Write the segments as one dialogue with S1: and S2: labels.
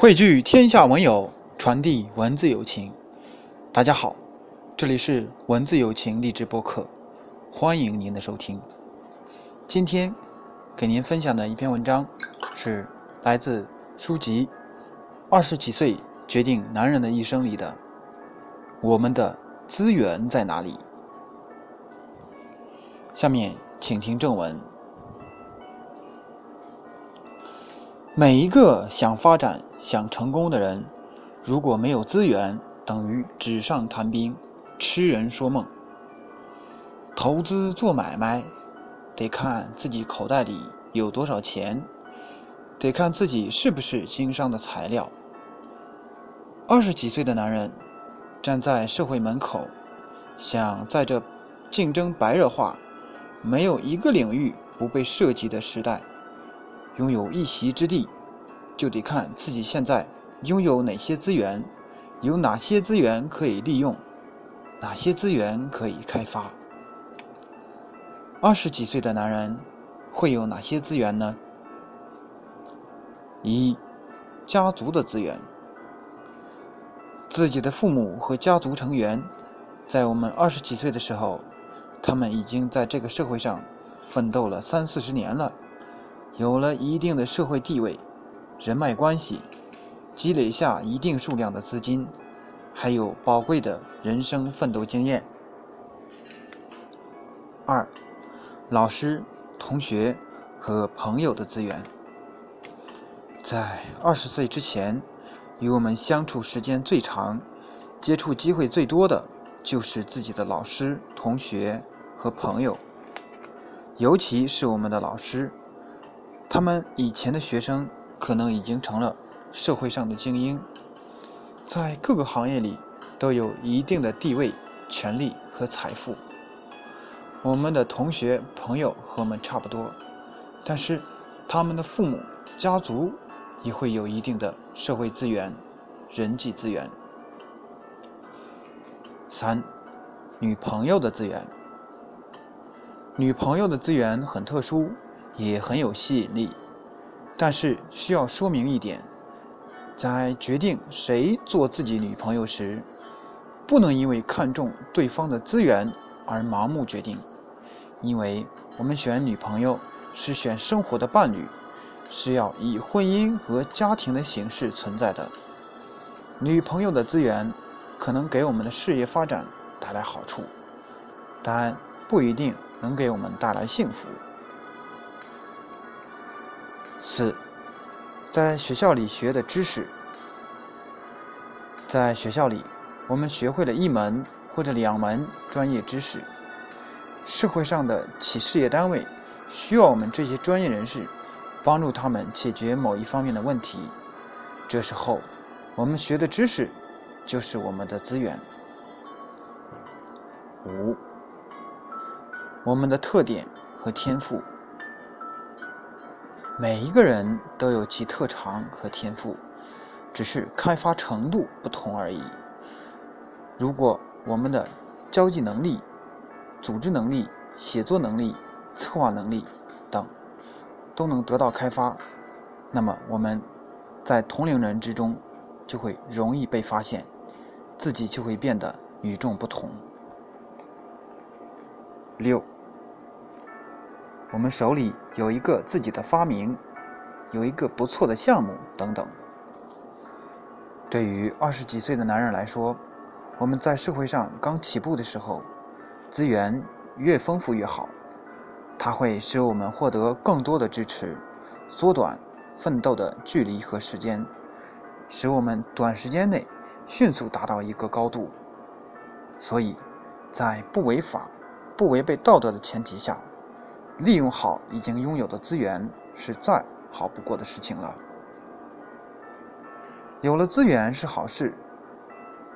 S1: 汇聚天下文友，传递文字友情。大家好，这里是文字友情励志播客，欢迎您的收听。今天给您分享的一篇文章是来自书籍《二十几岁决定男人的一生》里的“我们的资源在哪里”。下面请听正文。每一个想发展、想成功的人，如果没有资源，等于纸上谈兵、痴人说梦。投资做买卖，得看自己口袋里有多少钱，得看自己是不是经商的材料。二十几岁的男人站在社会门口，想在这竞争白热化、没有一个领域不被涉及的时代。拥有一席之地，就得看自己现在拥有哪些资源，有哪些资源可以利用，哪些资源可以开发。二十几岁的男人会有哪些资源呢？一、家族的资源。自己的父母和家族成员，在我们二十几岁的时候，他们已经在这个社会上奋斗了三四十年了。有了一定的社会地位、人脉关系，积累下一定数量的资金，还有宝贵的人生奋斗经验。二、老师、同学和朋友的资源。在二十岁之前，与我们相处时间最长、接触机会最多的，就是自己的老师、同学和朋友，尤其是我们的老师。他们以前的学生可能已经成了社会上的精英，在各个行业里都有一定的地位、权利和财富。我们的同学、朋友和我们差不多，但是他们的父母、家族也会有一定的社会资源、人际资源。三、女朋友的资源。女朋友的资源很特殊。也很有吸引力，但是需要说明一点，在决定谁做自己女朋友时，不能因为看重对方的资源而盲目决定，因为我们选女朋友是选生活的伴侣，是要以婚姻和家庭的形式存在的。女朋友的资源可能给我们的事业发展带来好处，但不一定能给我们带来幸福。四，在学校里学的知识，在学校里，我们学会了一门或者两门专业知识。社会上的企事业单位需要我们这些专业人士帮助他们解决某一方面的问题。这时候，我们学的知识就是我们的资源。五，我们的特点和天赋。每一个人都有其特长和天赋，只是开发程度不同而已。如果我们的交际能力、组织能力、写作能力、策划能力等都能得到开发，那么我们在同龄人之中就会容易被发现，自己就会变得与众不同。六。我们手里有一个自己的发明，有一个不错的项目等等。对于二十几岁的男人来说，我们在社会上刚起步的时候，资源越丰富越好，它会使我们获得更多的支持，缩短奋斗的距离和时间，使我们短时间内迅速达到一个高度。所以，在不违法、不违背道德的前提下。利用好已经拥有的资源是再好不过的事情了。有了资源是好事，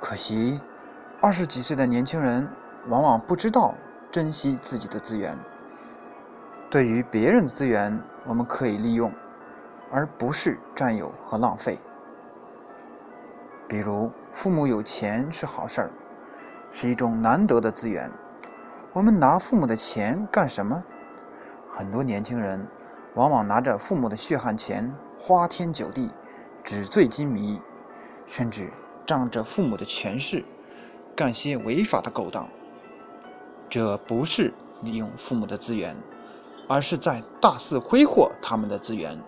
S1: 可惜二十几岁的年轻人往往不知道珍惜自己的资源。对于别人的资源，我们可以利用，而不是占有和浪费。比如，父母有钱是好事儿，是一种难得的资源。我们拿父母的钱干什么？很多年轻人往往拿着父母的血汗钱花天酒地，纸醉金迷，甚至仗着父母的权势，干些违法的勾当。这不是利用父母的资源，而是在大肆挥霍他们的资源。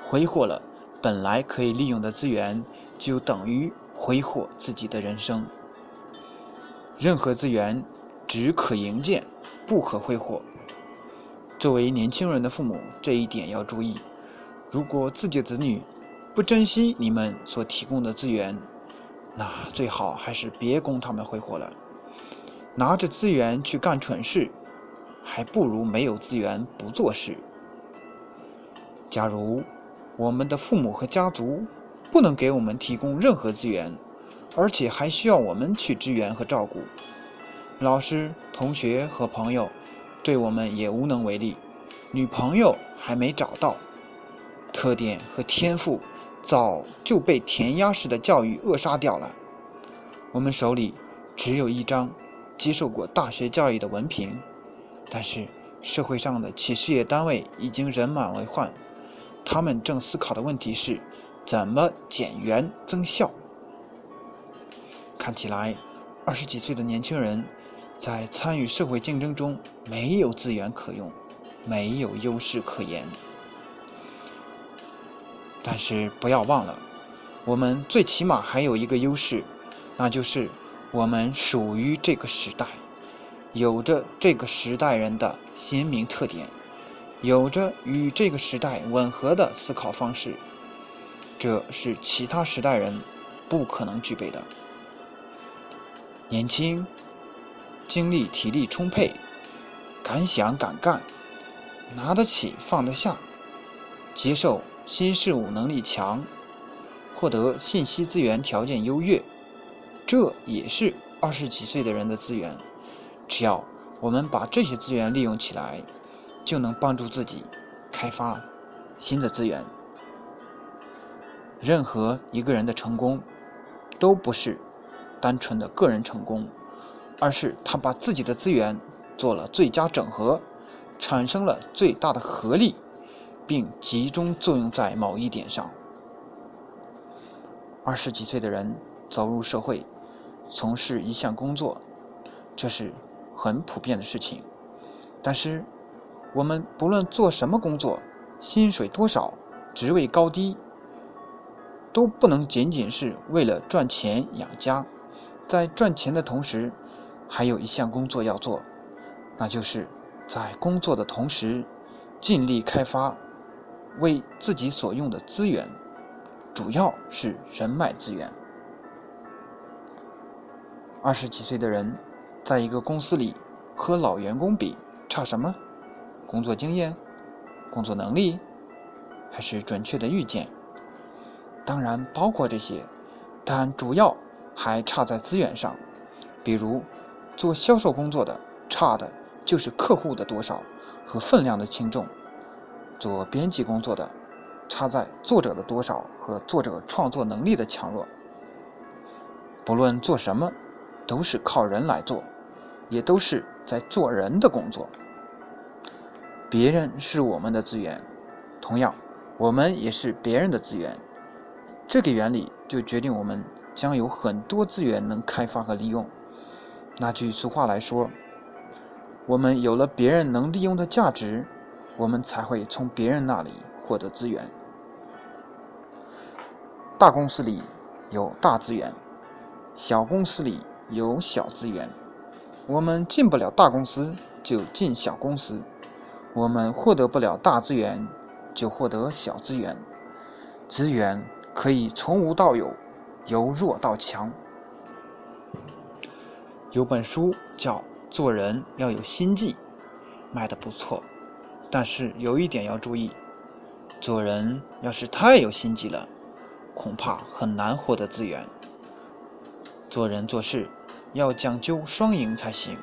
S1: 挥霍了本来可以利用的资源，就等于挥霍自己的人生。任何资源只可营建，不可挥霍。作为年轻人的父母，这一点要注意。如果自己的子女不珍惜你们所提供的资源，那最好还是别供他们挥霍了。拿着资源去干蠢事，还不如没有资源不做事。假如我们的父母和家族不能给我们提供任何资源，而且还需要我们去支援和照顾，老师、同学和朋友对我们也无能为力。女朋友还没找到，特点和天赋早就被填鸭式的教育扼杀掉了。我们手里只有一张。接受过大学教育的文凭，但是社会上的企事业单位已经人满为患，他们正思考的问题是怎么减员增效。看起来，二十几岁的年轻人在参与社会竞争中没有资源可用，没有优势可言。但是不要忘了，我们最起码还有一个优势，那就是。我们属于这个时代，有着这个时代人的鲜明特点，有着与这个时代吻合的思考方式，这是其他时代人不可能具备的。年轻、精力体力充沛、敢想敢干、拿得起放得下、接受新事物能力强、获得信息资源条件优越。这也是二十几岁的人的资源，只要我们把这些资源利用起来，就能帮助自己开发新的资源。任何一个人的成功，都不是单纯的个人成功，而是他把自己的资源做了最佳整合，产生了最大的合力，并集中作用在某一点上。二十几岁的人走入社会。从事一项工作，这是很普遍的事情。但是，我们不论做什么工作，薪水多少，职位高低，都不能仅仅是为了赚钱养家。在赚钱的同时，还有一项工作要做，那就是在工作的同时，尽力开发为自己所用的资源，主要是人脉资源。二十几岁的人，在一个公司里和老员工比，差什么？工作经验、工作能力，还是准确的预见？当然包括这些，但主要还差在资源上。比如，做销售工作的，差的就是客户的多少和分量的轻重；做编辑工作的，差在作者的多少和作者创作能力的强弱。不论做什么。都是靠人来做，也都是在做人的工作。别人是我们的资源，同样，我们也是别人的资源。这个原理就决定我们将有很多资源能开发和利用。那句俗话来说，我们有了别人能利用的价值，我们才会从别人那里获得资源。大公司里有大资源，小公司里。有小资源，我们进不了大公司，就进小公司；我们获得不了大资源，就获得小资源。资源可以从无到有，由弱到强。有本书叫《做人要有心计》，卖的不错，但是有一点要注意：做人要是太有心计了，恐怕很难获得资源。做人做事。要讲究双赢才行。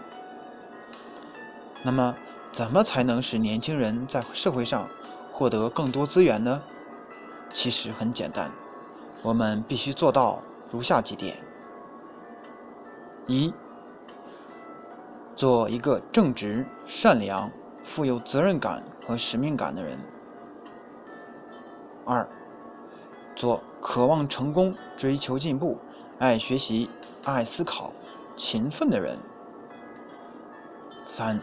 S1: 那么，怎么才能使年轻人在社会上获得更多资源呢？其实很简单，我们必须做到如下几点：一，做一个正直、善良、富有责任感和使命感的人；二，做渴望成功、追求进步、爱学习、爱思考、勤奋的人。三，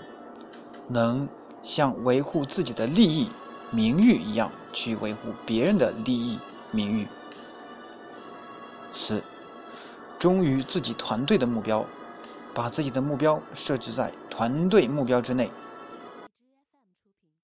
S1: 能像维护自己的利益、名誉一样去维护别人的利益、名誉。四，忠于自己团队的目标，把自己的目标设置在团队目标之内，